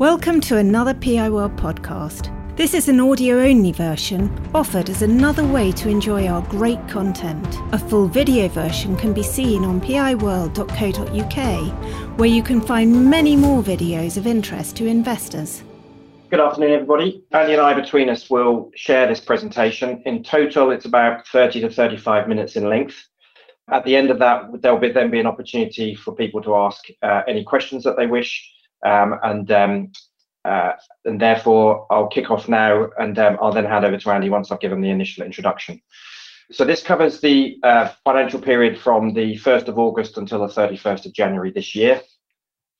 Welcome to another PI World podcast. This is an audio only version offered as another way to enjoy our great content. A full video version can be seen on piworld.co.uk, where you can find many more videos of interest to investors. Good afternoon, everybody. Andy and I, between us, will share this presentation. In total, it's about 30 to 35 minutes in length. At the end of that, there'll be, then be an opportunity for people to ask uh, any questions that they wish um, and um, uh, and therefore I'll kick off now, and um, I'll then hand over to Andy once I've given the initial introduction. So this covers the uh, financial period from the 1st of August until the 31st of January this year.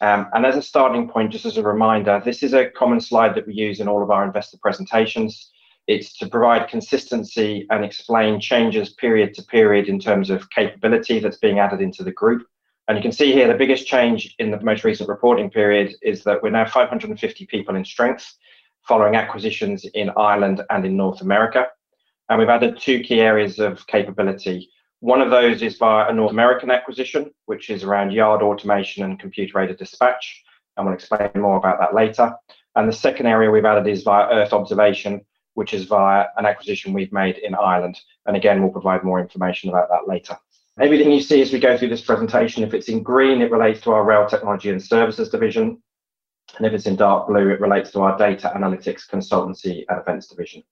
Um, and as a starting point, just as a reminder, this is a common slide that we use in all of our investor presentations. It's to provide consistency and explain changes period to period in terms of capability that's being added into the group. And you can see here the biggest change in the most recent reporting period is that we're now 550 people in strength following acquisitions in Ireland and in North America. And we've added two key areas of capability. One of those is via a North American acquisition, which is around yard automation and computer aided dispatch. And we'll explain more about that later. And the second area we've added is via Earth observation, which is via an acquisition we've made in Ireland. And again, we'll provide more information about that later. Everything you see as we go through this presentation, if it's in green, it relates to our Rail Technology and Services division. And if it's in dark blue, it relates to our Data Analytics Consultancy and Events division.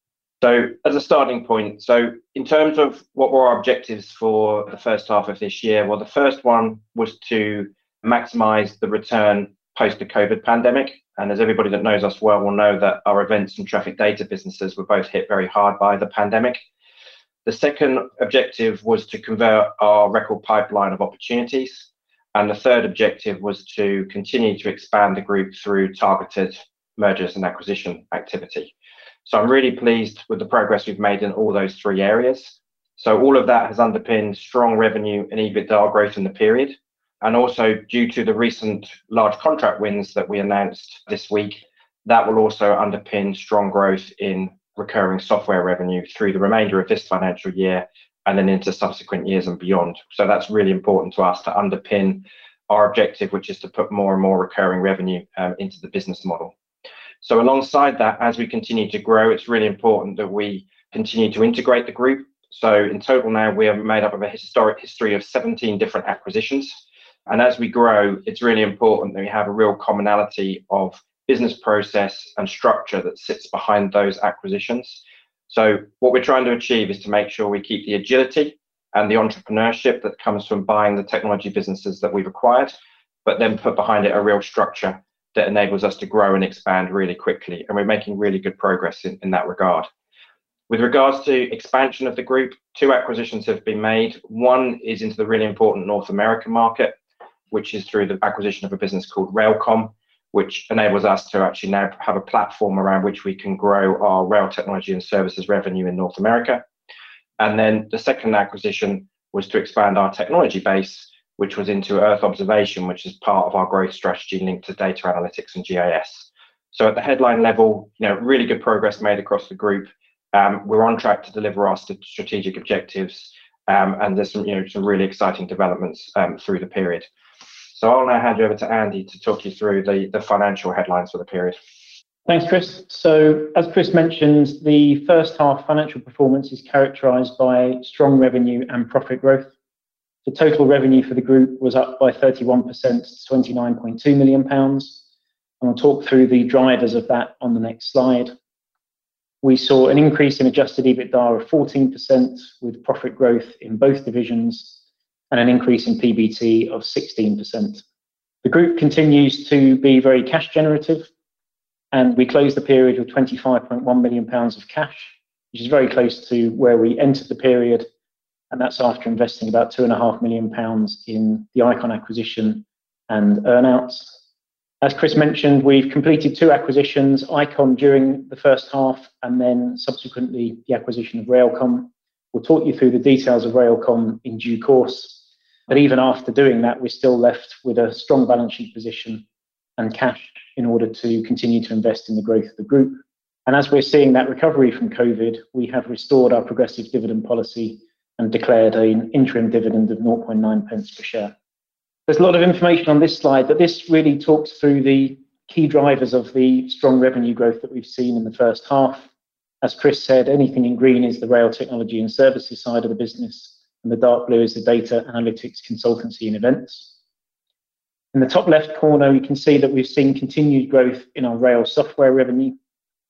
So as a starting point, so in terms of what were our objectives for the first half of this year, well, the first one was to maximize the return post the COVID pandemic. And as everybody that knows us well will know that our events and traffic data businesses were both hit very hard by the pandemic. The second objective was to convert our record pipeline of opportunities. And the third objective was to continue to expand the group through targeted mergers and acquisition activity. So I'm really pleased with the progress we've made in all those three areas. So all of that has underpinned strong revenue and EBITDA growth in the period. And also due to the recent large contract wins that we announced this week, that will also underpin strong growth in recurring software revenue through the remainder of this financial year and then into subsequent years and beyond. So that's really important to us to underpin our objective, which is to put more and more recurring revenue um, into the business model. So alongside that, as we continue to grow, it's really important that we continue to integrate the group. So in total now, we are made up of a historic history of 17 different acquisitions. And as we grow, it's really important that we have a real commonality of business process and structure that sits behind those acquisitions. So what we're trying to achieve is to make sure we keep the agility and the entrepreneurship that comes from buying the technology businesses that we've acquired, but then put behind it a real structure that enables us to grow and expand really quickly. And we're making really good progress in, in that regard. With regards to expansion of the group, two acquisitions have been made. One is into the really important North American market, which is through the acquisition of a business called RailComm, which enables us to actually now have a platform around which we can grow our rail technology and services revenue in North America. And then the second acquisition was to expand our technology base, which was into Earth observation, which is part of our growth strategy linked to data analytics and GIS. So at the headline level, you know, really good progress made across the group. Um, we're on track to deliver our strategic objectives, um, and there's some, you know, some really exciting developments um, through the period. So I'll now hand you over to Andy to talk you through the, the financial headlines for the period. Thanks, Chris. So, as Chris mentioned, the first half financial performance is characterised by strong revenue and profit growth. The total revenue for the group was up by 31% to £29.2 million. And I'll talk through the drivers of that on the next slide. We saw an increase in adjusted EBITDA of 14% with profit growth in both divisions and an increase in PBT of 16%. The group continues to be very cash generative, and we closed the period with 25.1 million pounds of cash, which is very close to where we entered the period, and that's after investing about 2.5 million pounds in the Icon acquisition and earnouts. As Chris mentioned, we've completed two acquisitions, Icon during the first half, and then subsequently the acquisition of RailComm. We'll talk you through the details of RailComm in due course, but even after doing that, we're still left with a strong balance sheet position and cash in order to continue to invest in the growth of the group. And as we're seeing that recovery from COVID, we have restored our progressive dividend policy and declared an interim dividend of 0.9 pence per share. There's a lot of information on this slide, but this really talks through the key drivers of the strong revenue growth that we've seen in the first half. As Chris said, anything in green is the rail technology and services side of the business, and the dark blue is the data analytics consultancy and events. In the top left corner, you can see that we've seen continued growth in our rail software revenue.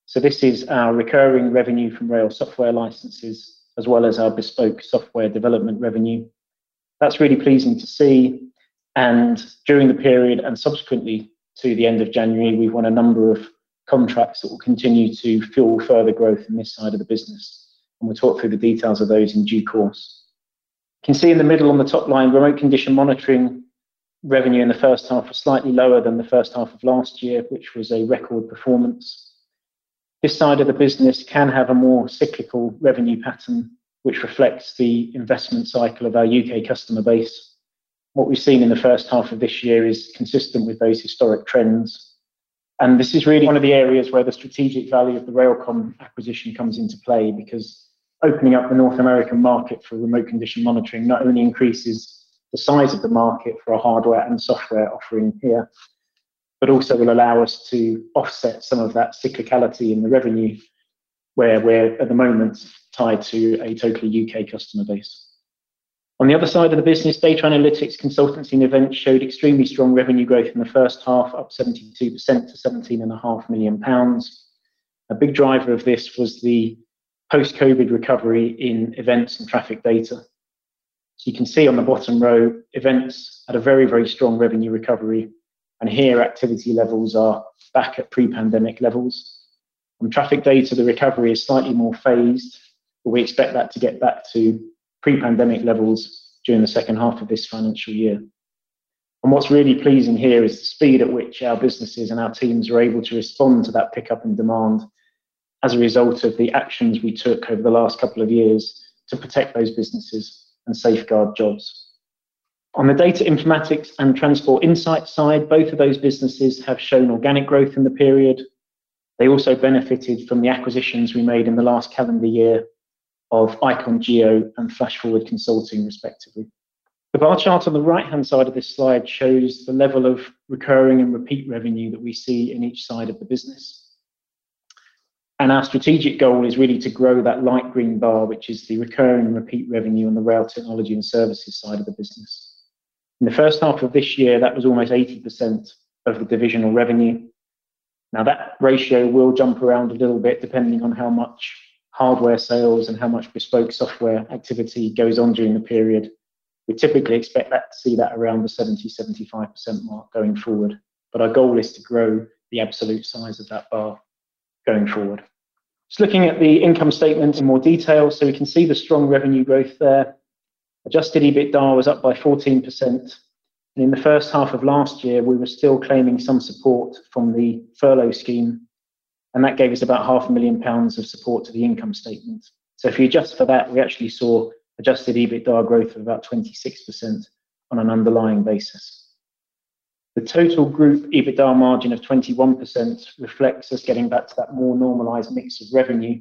So this is our recurring revenue from rail software licenses, as well as our bespoke software development revenue. That's really pleasing to see. And during the period and subsequently to the end of January, we've won a number of contracts that will continue to fuel further growth in this side of the business. And we'll talk through the details of those in due course. Can see in the middle on the top line, remote condition monitoring revenue in the first half was slightly lower than the first half of last year, which was a record performance. This side of the business can have a more cyclical revenue pattern, which reflects the investment cycle of our UK customer base. What we've seen in the first half of this year is consistent with those historic trends. And this is really one of the areas where the strategic value of the RailComm acquisition comes into play because opening up the North American market for remote condition monitoring not only increases the size of the market for our hardware and software offering here, but also will allow us to offset some of that cyclicality in the revenue where we're at the moment tied to a totally UK customer base. On the other side of the business, data analytics consultancy and events showed extremely strong revenue growth in the first half, up 72% to 17.5 million pounds. A big driver of this was the post-COVID recovery in events and traffic data. So you can see on the bottom row, events had a very, very strong revenue recovery, and here activity levels are back at pre-pandemic levels. On traffic data, the recovery is slightly more phased, but we expect that to get back to pre-pandemic levels during the second half of this financial year. And what's really pleasing here is the speed at which our businesses and our teams are able to respond to that pickup in demand as a result of the actions we took over the last couple of years to protect those businesses and safeguard jobs. On the data informatics and transport insight side, both of those businesses have shown organic growth in the period. They also benefited from the acquisitions we made in the last calendar year of Icon Geo and Flash Forward Consulting, respectively. The bar chart on the right-hand side of this slide shows the level of recurring and repeat revenue that we see in each side of the business. And our strategic goal is really to grow that light green bar, which is the recurring and repeat revenue on the rail technology and services side of the business. In the first half of this year, that was almost 80% of the divisional revenue. Now, that ratio will jump around a little bit depending on how much hardware sales and how much bespoke software activity goes on during the period. We typically expect that to see that around the 70-75% mark going forward. But our goal is to grow the absolute size of that bar going forward. Just looking at the income statement in more detail, so we can see the strong revenue growth there. Adjusted EBITDA was up by 14%. And in the first half of last year, we were still claiming some support from the furlough scheme and that gave us about half a million pounds of support to the income statement. So if you adjust for that, we actually saw adjusted EBITDA growth of about 26% on an underlying basis. The total group EBITDA margin of 21% reflects us getting back to that more normalized mix of revenue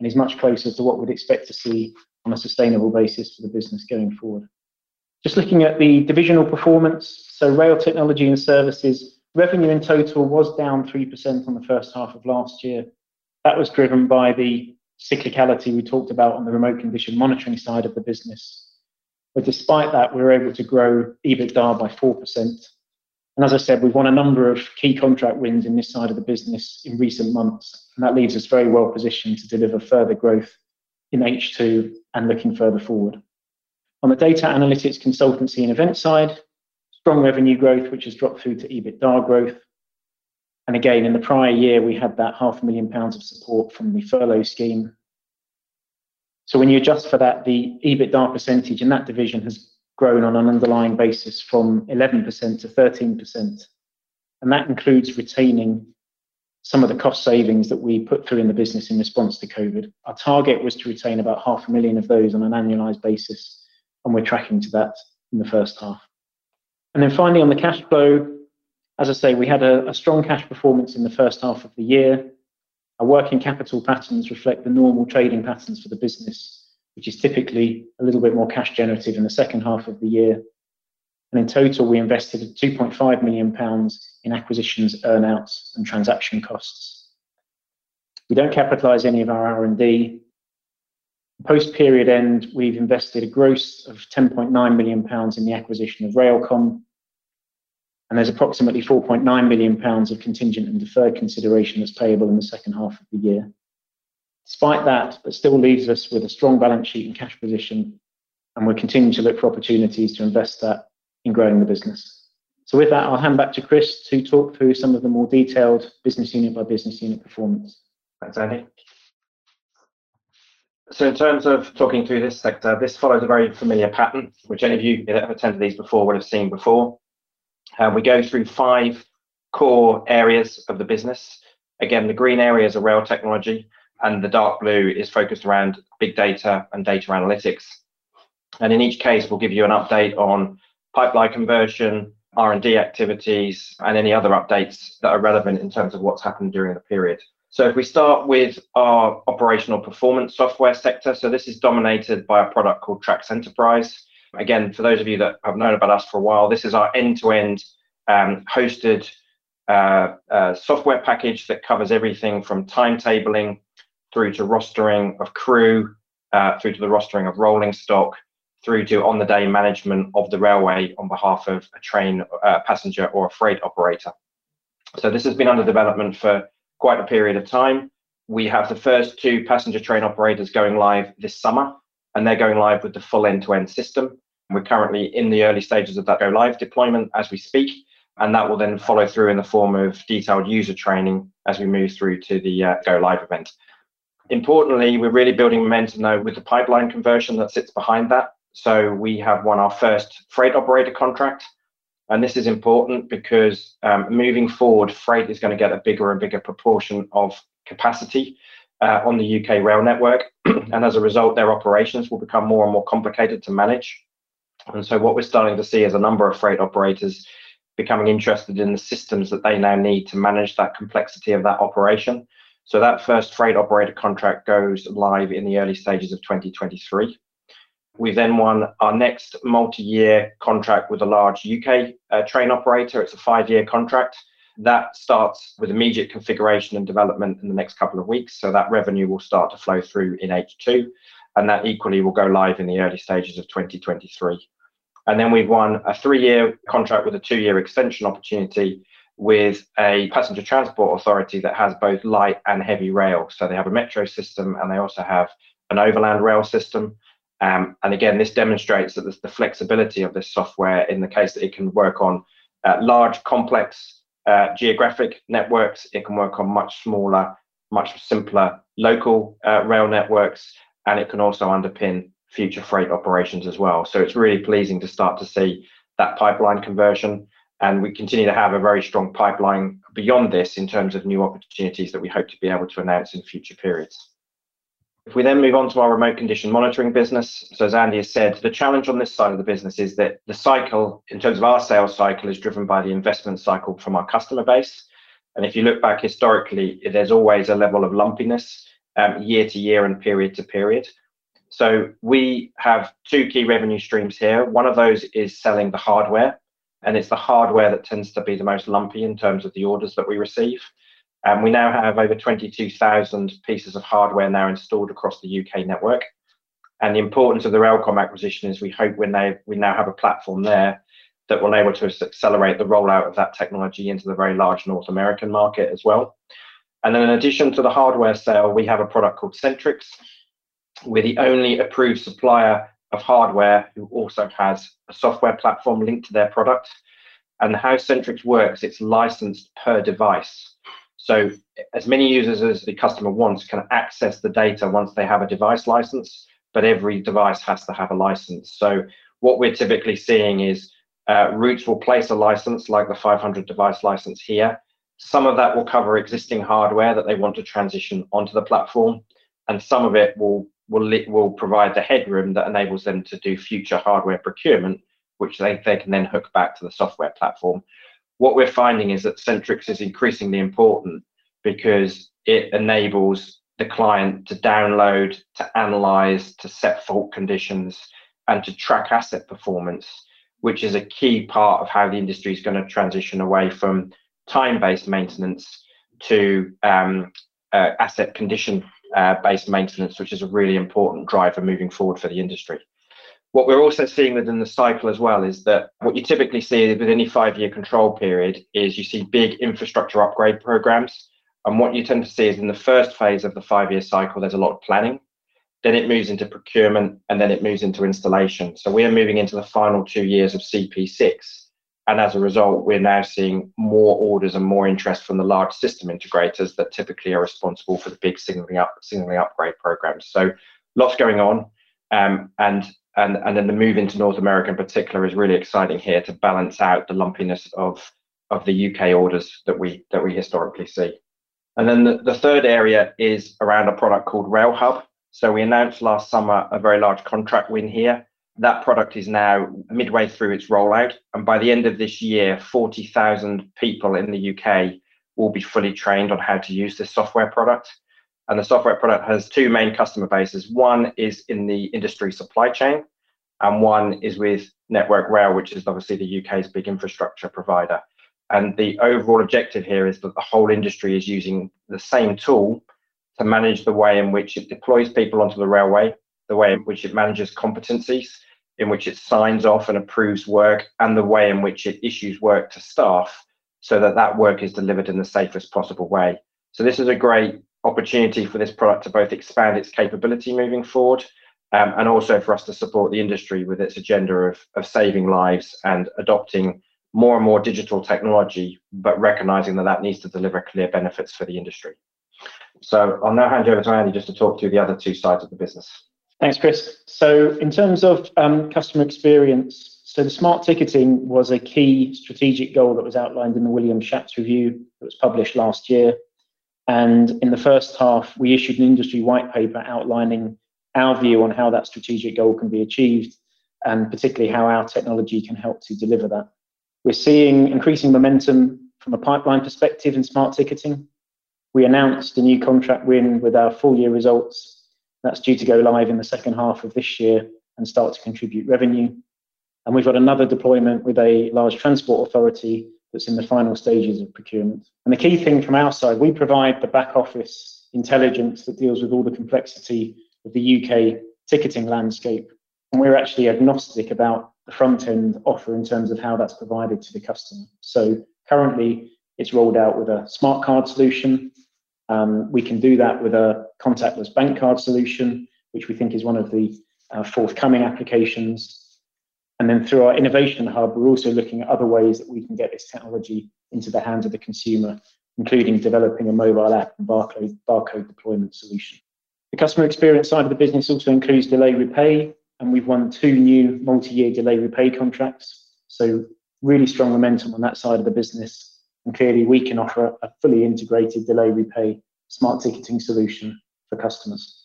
and is much closer to what we'd expect to see on a sustainable basis for the business going forward. Just looking at the divisional performance, so rail technology and services revenue in total was down 3% on the first half of last year. That was driven by the cyclicality we talked about on the remote condition monitoring side of the business. But despite that, we were able to grow EBITDA by 4%. And as I said, we've won a number of key contract wins in this side of the business in recent months, and that leaves us very well positioned to deliver further growth in H2 and looking further forward. On the data analytics consultancy and event side, strong revenue growth, which has dropped through to EBITDA growth. And again, in the prior year, we had that half a million pounds of support from the furlough scheme. So when you adjust for that, the EBITDA percentage in that division has grown on an underlying basis from 11% to 13%. And that includes retaining some of the cost savings that we put through in the business in response to COVID. Our target was to retain about 500,000 of those on an annualized basis, and we're tracking to that in the first half. And then finally, on the cash flow, as I say, we had a strong cash performance in the first half of the year. Our working capital patterns reflect the normal trading patterns for the business, which is typically a little bit more cash generative in the second half of the year. and in total, we invested 2.5 million pounds in acquisitions, earn-outs, and transaction costs. We don't capitalize any of our R&D. Post-period end, we've invested a gross of 10.9 million pounds in the acquisition of RailComm, and there's approximately 4.9 million pounds of contingent and deferred consideration that's payable in the second half of the year. Despite that, it still leaves us with a strong balance sheet and cash position, and we're continuing to look for opportunities to invest that in growing the business. So with that, I'll hand back to Chris to talk through some of the more detailed business unit by business unit performance. Thanks, Andy. So in terms of talking through this sector, this follows a very familiar pattern, which any of you that have attended these before would have seen before. Uh, we go through five core areas of the business. Again, the green areas are rail technology, and the dark blue is focused around big data and data analytics. And in each case, we'll give you an update on pipeline conversion, R&D activities, and any other updates that are relevant in terms of what's happened during the period. So if we start with our operational performance software sector, so this is dominated by a product called TRACS Enterprise. Again, for those of you that have known about us for a while, this is our end-to-end um, hosted uh, uh, software package that covers everything from timetabling through to rostering of crew, uh, through to the rostering of rolling stock, through to on-the-day management of the railway on behalf of a train, uh, passenger, or a freight operator. So this has been under development for quite a period of time. We have the first two passenger train operators going live this summer, and they're going live with the full end-to-end system. We're currently in the early stages of that go-live deployment as we speak, and that will then follow through in the form of detailed user training as we move through to the uh, go-live event. Importantly, we're really building momentum now with the pipeline conversion that sits behind that. So we have won our first freight operator contract, and this is important because, um, moving forward, freight is going to get a bigger and bigger proportion of capacity uh, on the U.K. rail network, and as a result, their operations will become more and more complicated to manage. And so what we're starting to see is a number of freight operators becoming interested in the systems that they now need to manage that complexity of that operation. So that first freight operator contract goes live in the early stages of 2023. We then won our next multi-year contract with a large U.K. Uh, train operator. It's a five-year contract. That starts with immediate configuration and development in the next couple of weeks, so that revenue will start to flow through in H2, and that equally will go live in the early stages of 2023. And then we've won a three-year contract with a two-year extension opportunity with a passenger transport authority that has both light and heavy rail. So they have a metro system, and they also have an overland rail system. Um, and again, this demonstrates that the flexibility of this software in the case that it can work on uh, large, complex uh, geographic networks. It can work on much smaller, much simpler local uh, rail networks, and it can also underpin future freight operations as well. So it's really pleasing to start to see that pipeline conversion, and we continue to have a very strong pipeline beyond this in terms of new opportunities that we hope to be able to announce in future periods. If we then move on to our remote condition monitoring business, so as Andy has said, the challenge on this side of the business is that the cycle, in terms of our sales cycle, is driven by the investment cycle from our customer base. And if you look back historically, there's always a level of lumpiness, um, year to year and period to period. So we have two key revenue streams here. One of those is selling the hardware, and it's the hardware that tends to be the most lumpy in terms of the orders that we receive. And we now have over 22,000 pieces of hardware now installed across the U.K. network. And the importance of the RailComm acquisition is we hope when they we now have a platform there that will enable to accelerate the rollout of that technology into the very large North American market as well. And then in addition to the hardware sale, we have a product called Centrix. We're the only approved supplier of hardware who also has a software platform linked to their product. And how Centrix works, it's licensed per device. So as many users as the customer wants can access the data once they have a device license, but every device has to have a license. So what we're typically seeing is, uh, Routes will place a license, like the 500 device license here. Some of that will cover existing hardware that they want to transition onto the platform, and some of it will provide the headroom that enables them to do future hardware procurement, which they can then hook back to the software platform. What we're finding is that Centrix is increasingly important because it enables the client to download, to analyze, to set fault conditions, and to track asset performance which is a key part of how the industry is going to transition away from time-based maintenance to um, uh, asset condition uh, based maintenance, which is a really important driver moving forward for the industry. What we're also seeing within the cycle as well is that what you typically see with any five year control period is you see big infrastructure upgrade programs. And what you tend to see is in the first phase of the five year cycle, there's a lot of planning. Then it moves into procurement and then it moves into installation. So we are moving into the final two years of CP6. And as a result, we're now seeing more orders and more interest from the large system integrators that typically are responsible for the big signaling up signaling upgrade programs. So lots going on. Um, and and and then the move into North America in particular is really exciting here to balance out the lumpiness of of the UK orders that we that we historically see. And then the, the third area is around a product called RailHub. So we announced last summer a very large contract win here. That product is now midway through its rollout, and by the end of this year, 40,000 people in the UK will be fully trained on how to use this software product. And the software product has two main customer bases. One is in the industry supply chain, and one is with Network Rail, which is obviously the UK's big infrastructure provider. And the overall objective here is that the whole industry is using the same tool to manage the way in which it deploys people onto the railway, the way in which it manages competencies, in which it signs off and approves work, and the way in which it issues work to staff so that that work is delivered in the safest possible way. So this is a great opportunity for this product to both expand its capability moving forward um, and also for us to support the industry with its agenda of, of saving lives and adopting more and more digital technology, but recognizing that that needs to deliver clear benefits for the industry. So I'll now hand you over to Andy just to talk through the other two sides of the business. Thanks, Chris. So in terms of um, customer experience, so the smart ticketing was a key strategic goal that was outlined in the Williams-Shapps review that was published last year. And in the first half, we issued an industry white paper outlining our view on how that strategic goal can be achieved, and particularly how our technology can help to deliver that. We're seeing increasing momentum from a pipeline perspective in smart ticketing. We announced a new contract win with our full year results. That's due to go live in the second half of this year and start to contribute revenue. And we've got another deployment with a large transport authority that's in the final stages of procurement. And the key thing from our side, we provide the back office intelligence that deals with all the complexity of the UK ticketing landscape. And we're actually agnostic about the front end offer in terms of how that's provided to the customer. So currently, it's rolled out with a smart card solution. Um, we can do that with a contactless bank card solution, which we think is one of the uh, forthcoming applications. And then through our innovation hub, we're also looking at other ways that we can get this technology into the hands of the consumer, including developing a mobile app and barcode, barcode deployment solution. The customer experience side of the business also includes delay repay, and we've won two new multi-year delay repay contracts. So really strong momentum on that side of the business. And clearly we can offer a fully integrated delay repay smart ticketing solution for customers.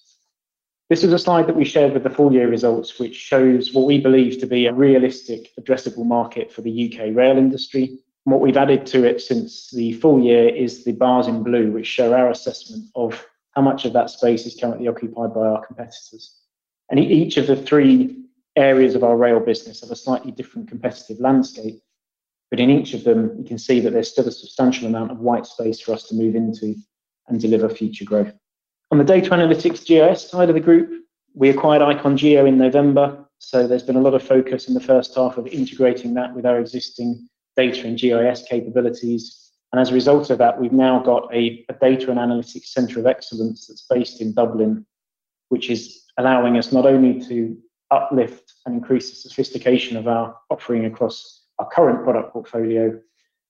This is a slide that we shared with the full year results, which shows what we believe to be a realistic addressable market for the UK rail industry. What we've added to it since the full year is the bars in blue, which show our assessment of how much of that space is currently occupied by our competitors. And each of the three areas of our rail business have a slightly different competitive landscape. But in each of them, you can see that there's still a substantial amount of white space for us to move into and deliver future growth. On the data analytics GIS side of the group, we acquired Icon Geo in November. So there's been a lot of focus in the first half of integrating that with our existing data and GIS capabilities. And as a result of that, we've now got a, a data and analytics center of excellence that's based in Dublin, which is allowing us not only to uplift and increase the sophistication of our offering across our current product portfolio,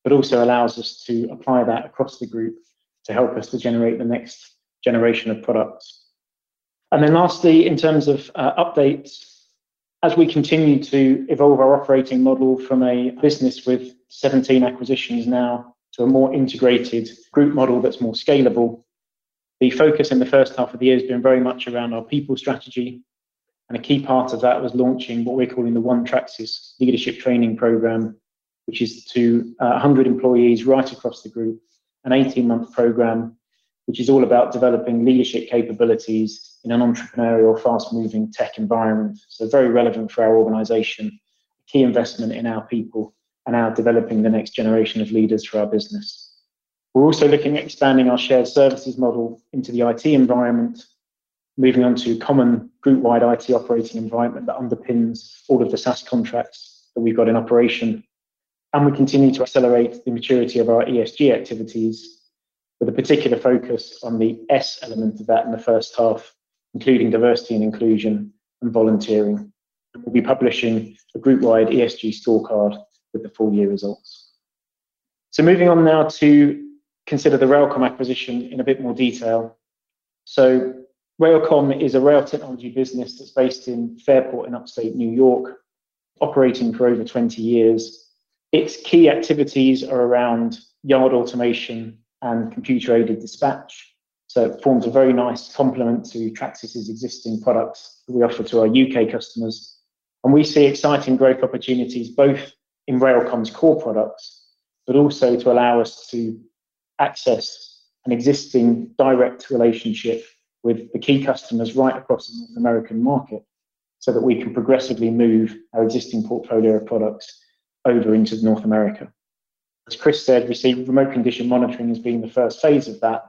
but also allows us to apply that across the group to help us to generate the next generation of products. And then lastly, in terms of uh, updates, as we continue to evolve our operating model from a business with 17 acquisitions now to a more integrated group model that's more scalable, the focus in the first half of the year has been very much around our people strategy. And a key part of that was launching what we're calling the One Tracsis leadership training program, which is to uh, 100 employees right across the group, an 18 month program which is all about developing leadership capabilities in an entrepreneurial, fast moving tech environment. So, very relevant for our organization. key investment in our people and our developing the next generation of leaders for our business. We're also looking at expanding our shared services model into the IT environment, moving on to a common group-wide IT operating environment that underpins all of the SaaS contracts that we've got in operation. And we continue to accelerate the maturity of our ESG activities with a particular focus on the S element of that in the first half, including diversity and inclusion and volunteering. We'll be publishing a group-wide ESG scorecard with the full year results. So moving on now to consider the RailComm acquisition in a bit more detail. So RailComm is a rail technology business that's based in Fairport in upstate New York, operating for over 20 years. Its key activities are around yard automation and computer-aided dispatch. So it forms a very nice complement to Tracsis' existing products that we offer to our UK customers. And we see exciting growth opportunities both in RailComm's core products, but also to allow us to access an existing direct relationship with the key customers right across the North American market so that we can progressively move our existing portfolio of products over into North America. As Chris said, we see remote condition monitoring as being the first phase of that,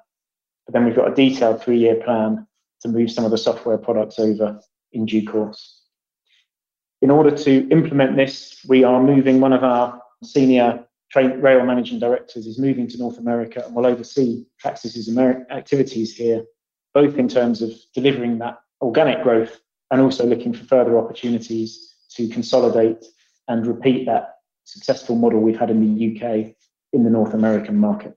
but then we've got a detailed three-year plan to move some of the software products over in due course. In order to implement this, we are moving one of our senior rail managing directors is moving to North America and will oversee Tracsis' activities here, both in terms of delivering that organic growth and also looking for further opportunities to consolidate and repeat that successful model we've had in the UK in the North American market.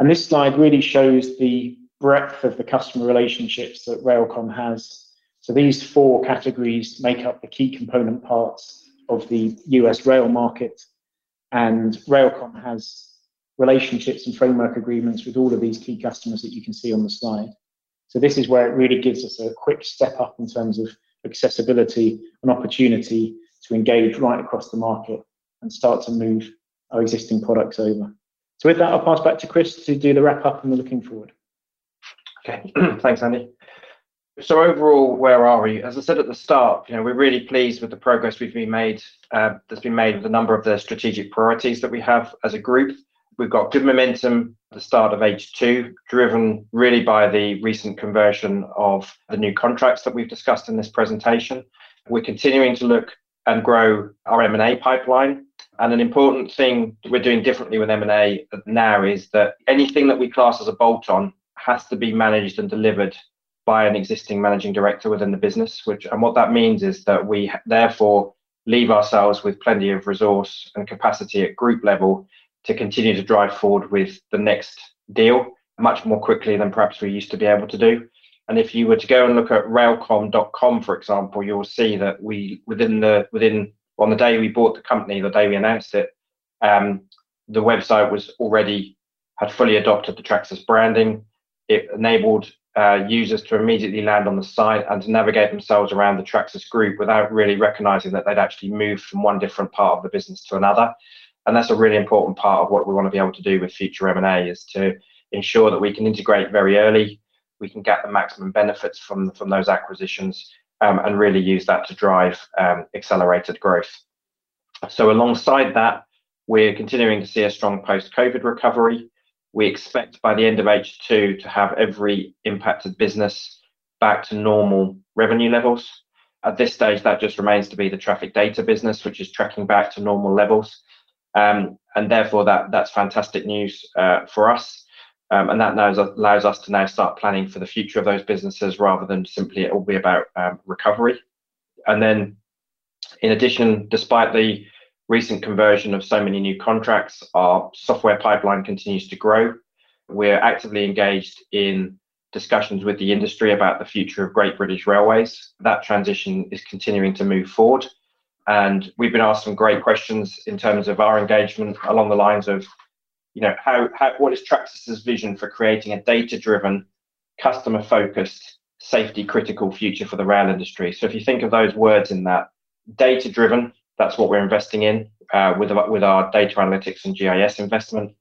And this slide really shows the breadth of the customer relationships that RailComm has so these four categories make up the key component parts of the US rail market. And RailComm has relationships and framework agreements with all of these key customers that you can see on the slide. So this is where it really gives us a quick step up in terms of accessibility and opportunity to engage right across the market and start to move our existing products over. So with that, I'll pass back to Chris to do the wrap up and the looking forward. Okay, thanks, Andy. So overall, where are we? As I said at the start, you know, we're really pleased with the progress we've been made, uh, that's been made with a number of the strategic priorities that we have as a group. We've got good momentum at the start of H2, driven really by the recent conversion of the new contracts that we've discussed in this presentation. We're continuing to look and grow our M&A pipeline. And an important thing we're doing differently with M&A now is that anything that we class as a bolt-on has to be managed and delivered by an existing managing director within the business, which and what that means is that we therefore leave ourselves with plenty of resource and capacity at group level to continue to drive forward with the next deal much more quickly than perhaps we used to be able to do. And if you were to go and look at railcom.com, for example, you'll see that we within the within on the day we bought the company, the day we announced it, um, the website was already had fully adopted the Tracsis branding. It enabled uh, users to immediately land on the site and to navigate themselves around the Tracsis group without really recognizing that they'd actually moved from one different part of the business to another. And that's a really important part of what we want to be able to do with future M&A is to ensure that we can integrate very early, we can get the maximum benefits from, from those acquisitions um, and really use that to drive um, accelerated growth. So alongside that, we're continuing to see a strong post-COVID recovery. We expect by the end of H2 to have every impacted business back to normal revenue levels. At this stage, that just remains to be the traffic data business, which is tracking back to normal levels. Um, and therefore, that that's fantastic news uh, for us. Um, and that knows, allows us to now start planning for the future of those businesses rather than simply it will be about um, recovery. And then, in addition, despite the recent conversion of so many new contracts, our software pipeline continues to grow. We're actively engaged in discussions with the industry about the future of Great British Railways. That transition is continuing to move forward. And we've been asked some great questions in terms of our engagement along the lines of, you know, how, how what is Tracsis' vision for creating a data-driven, customer-focused, safety-critical future for the rail industry? So if you think of those words in that, data-driven, that's what we're investing in uh, with, with our data analytics and GIS investment.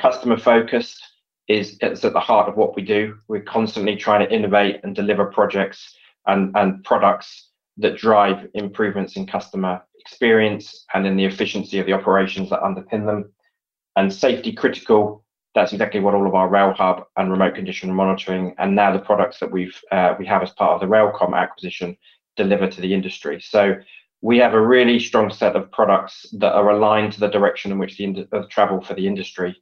Customer focused is it's at the heart of what we do. We're constantly trying to innovate and deliver projects and, and products that drive improvements in customer experience and in the efficiency of the operations that underpin them. And safety critical, that's exactly what all of our Rail Hub and remote condition monitoring and now the products that we've uh, we have as part of the RailComm acquisition deliver to the industry. So we have a really strong set of products that are aligned to the direction in which the of travel for the industry,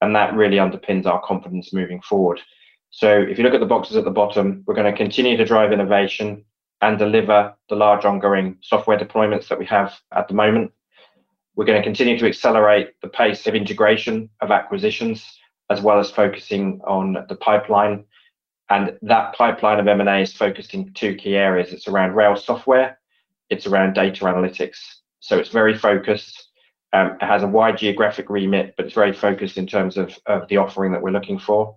and that really underpins our confidence moving forward. So if you look at the boxes at the bottom, we're going to continue to drive innovation and deliver the large ongoing software deployments that we have at the moment. We're going to continue to accelerate the pace of integration of acquisitions, as well as focusing on the pipeline. And that pipeline of M&A is focused in two key areas. It's around rail software, it's around data analytics. So it's very focused. Um, it has a wide geographic remit, but it's very focused in terms of, the offering that we're looking for.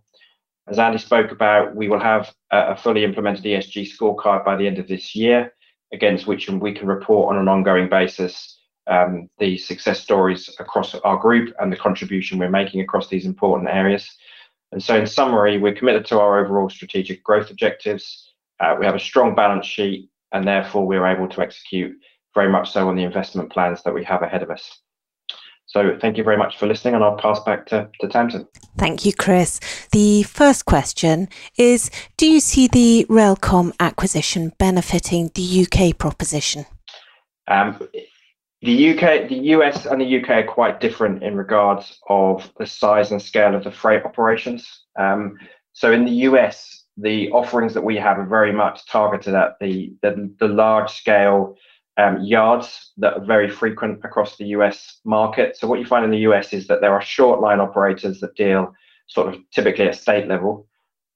As Andy spoke about, we will have a fully implemented ESG scorecard by the end of this year, against which we can report on an ongoing basis um, the success stories across our group and the contribution we're making across these important areas. And so, in summary, we're committed to our overall strategic growth objectives. Uh, we have a strong balance sheet, and therefore we're able to execute very much so on the investment plans that we have ahead of us. So thank you very much for listening, and I'll pass back to, to Tamsin. Thank you, Chris. The first question is Do you see the RailComm acquisition benefiting the UK proposition? Um, the UK, the US, and the UK are quite different in regards of the size and scale of the freight operations. Um, so in the US, the offerings that we have are very much targeted at the the, the large scale um, yards that are very frequent across the US market. So what you find in the US is that there are short line operators that deal sort of typically at state level.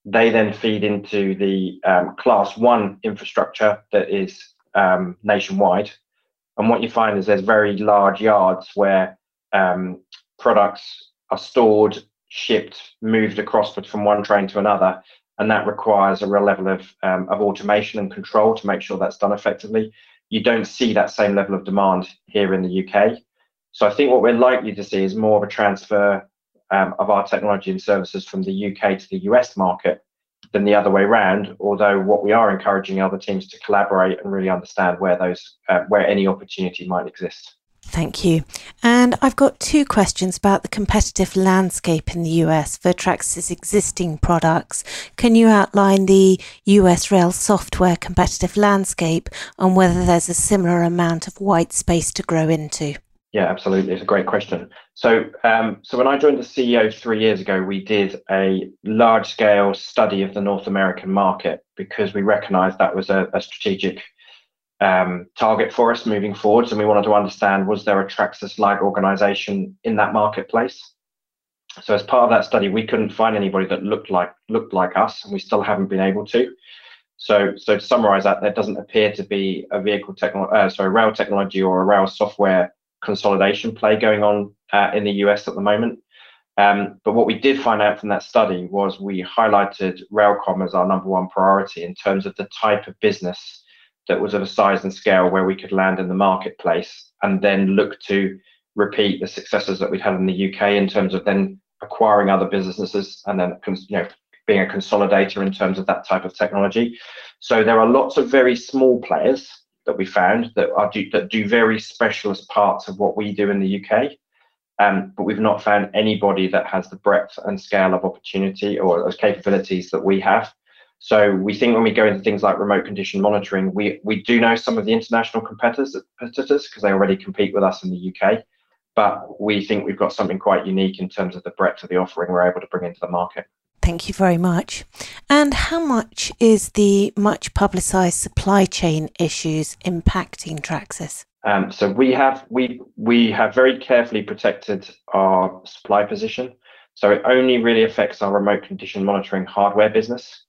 They then feed into the um, class one infrastructure that is um, nationwide. And what you find is there's very large yards where um, products are stored, shipped, moved across from one train to another. And that requires a real level of, um, of automation and control to make sure that's done effectively you don't see that same level of demand here in the UK. So I think what we're likely to see is more of a transfer um, of our technology and services from the UK to the US market than the other way around. Although what we are encouraging other teams to collaborate and really understand where those uh, where any opportunity might exist. Thank you. And I've got two questions about the competitive landscape in the US for Tracsis' existing products. Can you outline the US rail software competitive landscape and whether there's a similar amount of white space to grow into? Yeah, absolutely. It's a great question. So, um, so when I joined the CEO three years ago, we did a large-scale study of the North American market because we recognised that was a, strategic um, target for us moving forwards, and we wanted to understand was there a Tracsis-like organisation in that marketplace. So as part of that study, we couldn't find anybody that looked like looked like us, and we still haven't been able to. So, so to summarise that, there doesn't appear to be a vehicle technology, uh, sorry, rail technology or a rail software consolidation play going on uh, in the US at the moment. Um, but what we did find out from that study was we highlighted RailComm as our number one priority in terms of the type of business that was of a size and scale where we could land in the marketplace and then look to repeat the successes that we'd had in the UK in terms of then acquiring other businesses and then you know being a consolidator in terms of that type of technology. So there are lots of very small players that we found that are do, that do very specialist parts of what we do in the UK. Um, but we've not found anybody that has the breadth and scale of opportunity or those capabilities that we have. So we think when we go into things like remote condition monitoring, we, we do know some of the international competitors competitors because they already compete with us in the UK. But we think we've got something quite unique in terms of the breadth of the offering we're able to bring into the market. Thank you very much. And how much is the much publicised supply chain issues impacting Tracsis? Um, so we have we we have very carefully protected our supply position. So it only really affects our remote condition monitoring hardware business.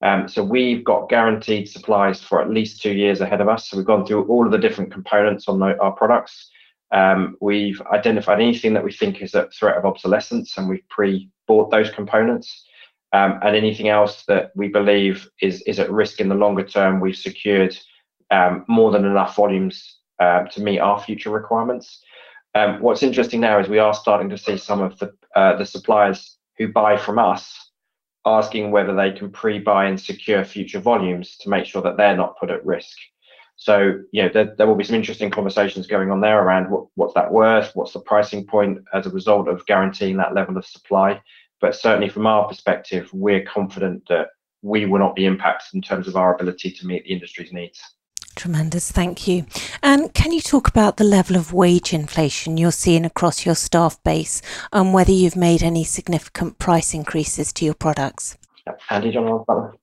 Um, so we've got guaranteed supplies for at least two years ahead of us. So we've gone through all of the different components on the, our products. Um, we've identified anything that we think is a threat of obsolescence, and we've pre-bought those components. Um, and anything else that we believe is is at risk in the longer term, we've secured um, more than enough volumes uh, to meet our future requirements. Um, what's interesting now is we are starting to see some of the uh, the suppliers who buy from us asking whether they can pre-buy and secure future volumes to make sure that they're not put at risk. So, you know, there, there will be some interesting conversations going on there around what, what's that worth, what's the pricing point as a result of guaranteeing that level of supply. But certainly from our perspective, we're confident that we will not be impacted in terms of our ability to meet the industry's needs. Tremendous, thank you. And can you talk about the level of wage inflation you're seeing across your staff base and whether you've made any significant price increases to your products? Andy, do you want to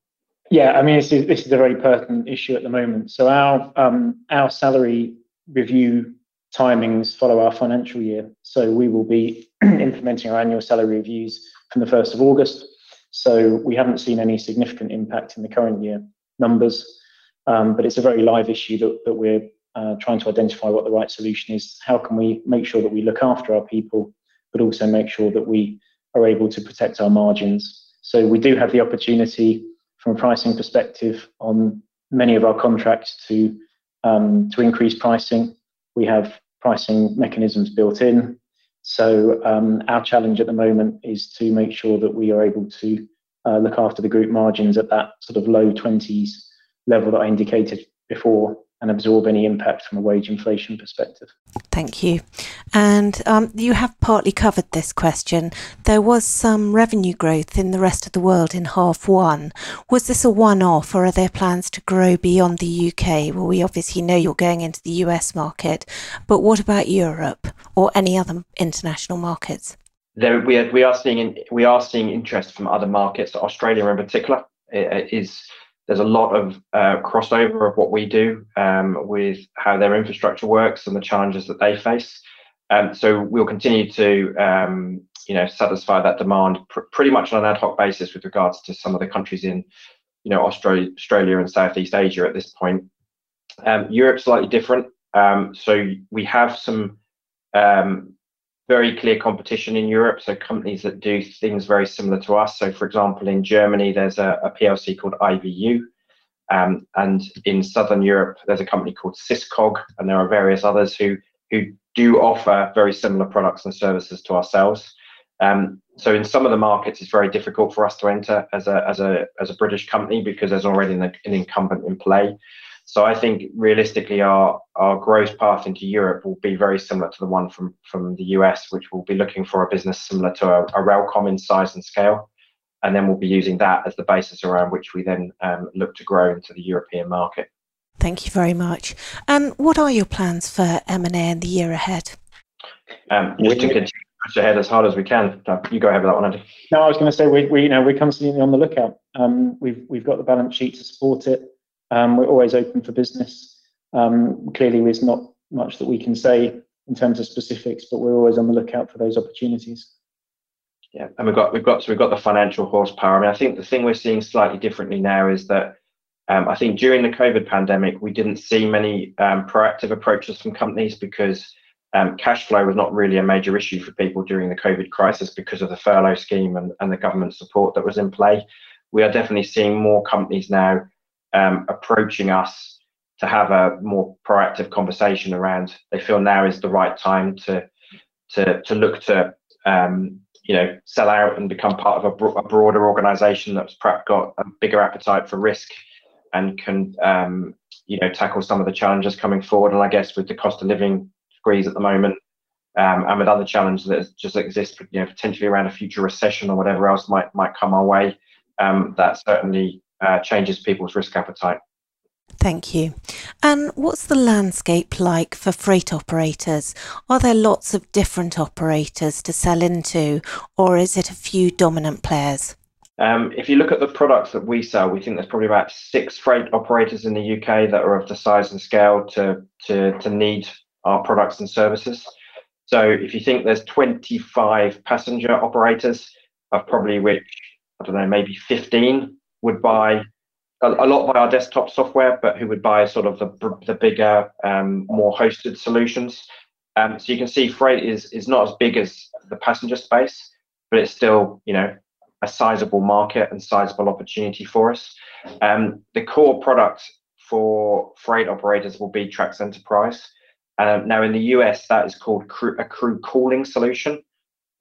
Yeah, I mean, this is, this is a very pertinent issue at the moment. So our um, our salary review timings follow our financial year. So we will be implementing our annual salary reviews from the 1st of August. So we haven't seen any significant impact in the current year numbers, um, but it's a very live issue that, that we're uh, trying to identify what the right solution is. How can we make sure that we look after our people, but also make sure that we are able to protect our margins? So we do have the opportunity from a pricing perspective on many of our contracts to um, to increase pricing. We have pricing mechanisms built in. So um, our challenge at the moment is to make sure that we are able to uh, look after the group margins at that sort of low 20s level that I indicated before and absorb any impact from a wage inflation perspective. Thank you. And um, you have partly covered this question. There was some revenue growth in the rest of the world in half one. Was this a one off or are there plans to grow beyond the UK? Well, we obviously know you're going into the US market, but what about Europe or any other international markets? There, we, are, we are seeing we are seeing interest from other markets. Australia, in particular, is there's a lot of uh, crossover of what we do um, with how their infrastructure works and the challenges that they face. Um, so we'll continue to, um, you know, satisfy that demand pr- pretty much on an ad hoc basis with regards to some of the countries in, you know, Australia, Australia and Southeast Asia at this point. Um, Europe's slightly different. Um, so we have some um, very clear competition in Europe. So companies that do things very similar to us. So for example, in Germany, there's a, a PLC called IVU. Um, and in Southern Europe, there's a company called SISCOG, and there are various others who who do offer very similar products and services to ourselves. Um, so in some of the markets, it's very difficult for us to enter as a as a as a British company because there's already an, an incumbent in play. So I think realistically, our our growth path into Europe will be very similar to the one from from the US, which will be looking for a business similar to a, a RailComm in size and scale, and then we'll be using that as the basis around which we then um, look to grow into the European market. Thank you very much. And what are your plans for M and A in the year ahead? Um, just to continue push ahead as hard as we can. You go ahead with that one, Andy. No, I was going to say we, we you know we're constantly on the lookout. Um, we've we've got the balance sheet to support it. Um, we're always open for business. Um, clearly, there's not much that we can say in terms of specifics, but we're always on the lookout for those opportunities. Yeah, and we've got we've got so we've got the financial horsepower. I mean, I think the thing we're seeing slightly differently now is that um, I think during the COVID pandemic, we didn't see many um, proactive approaches from companies because um, cash flow was not really a major issue for people during the COVID crisis because of the furlough scheme and, and the government support that was in play. We are definitely seeing more companies now um, approaching us to have a more proactive conversation around they feel now is the right time to to to look to um, you know sell out and become part of a, bro- a, broader organization that's perhaps got a bigger appetite for risk and can um, you know tackle some of the challenges coming forward. And i guess with the cost of living squeeze at the moment um, and with other challenges that just exist you know potentially around a future recession or whatever else might might come our way um, that certainly uh, changes people's risk appetite. Thank you. And what's the landscape like for freight operators? Are there lots of different operators to sell into, or is it a few dominant players? Um, if you look at the products that we sell, we think there's probably about six freight operators in the UK that are of the size and scale to, to, to need our products and services. So if you think there's 25 passenger operators, of probably which, I don't know, maybe 15 would buy a, a lot by our desktop software, but who would buy sort of the, the bigger, um, more hosted solutions. Um, so you can see freight is is not as big as the passenger space, but it's still you know a sizable market and sizable opportunity for us. Um, the core product for freight operators will be TRACS Enterprise. Um, now in the US, that is called crew, a crew calling solution.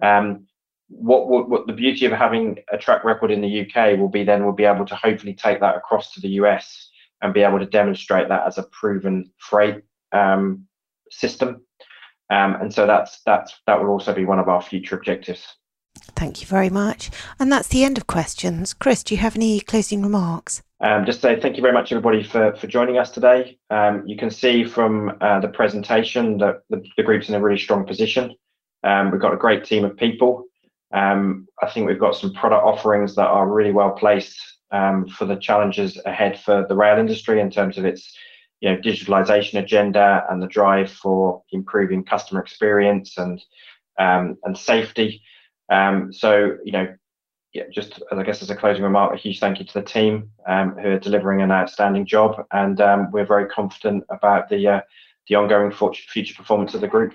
Um, what, what, what the beauty of having a track record in the UK will be then we'll be able to hopefully take that across to the US and be able to demonstrate that as a proven freight um, system. Um, and so that's that's that will also be one of our future objectives. Thank you very much. And that's the end of questions. Chris, do you have any closing remarks? Um, just say thank you very much, everybody, for, for joining us today. Um, you can see from uh, the presentation that the, the, group's in a really strong position. Um, we've got a great team of people. Um, I think we've got some product offerings that are really well placed um, for the challenges ahead for the rail industry in terms of its digitalization agenda and the drive for improving customer experience and um, safety. So, you know, just I guess as a closing remark, a huge thank you to the team who are delivering an outstanding job, and we're very confident about the uh, the ongoing future performance of the group.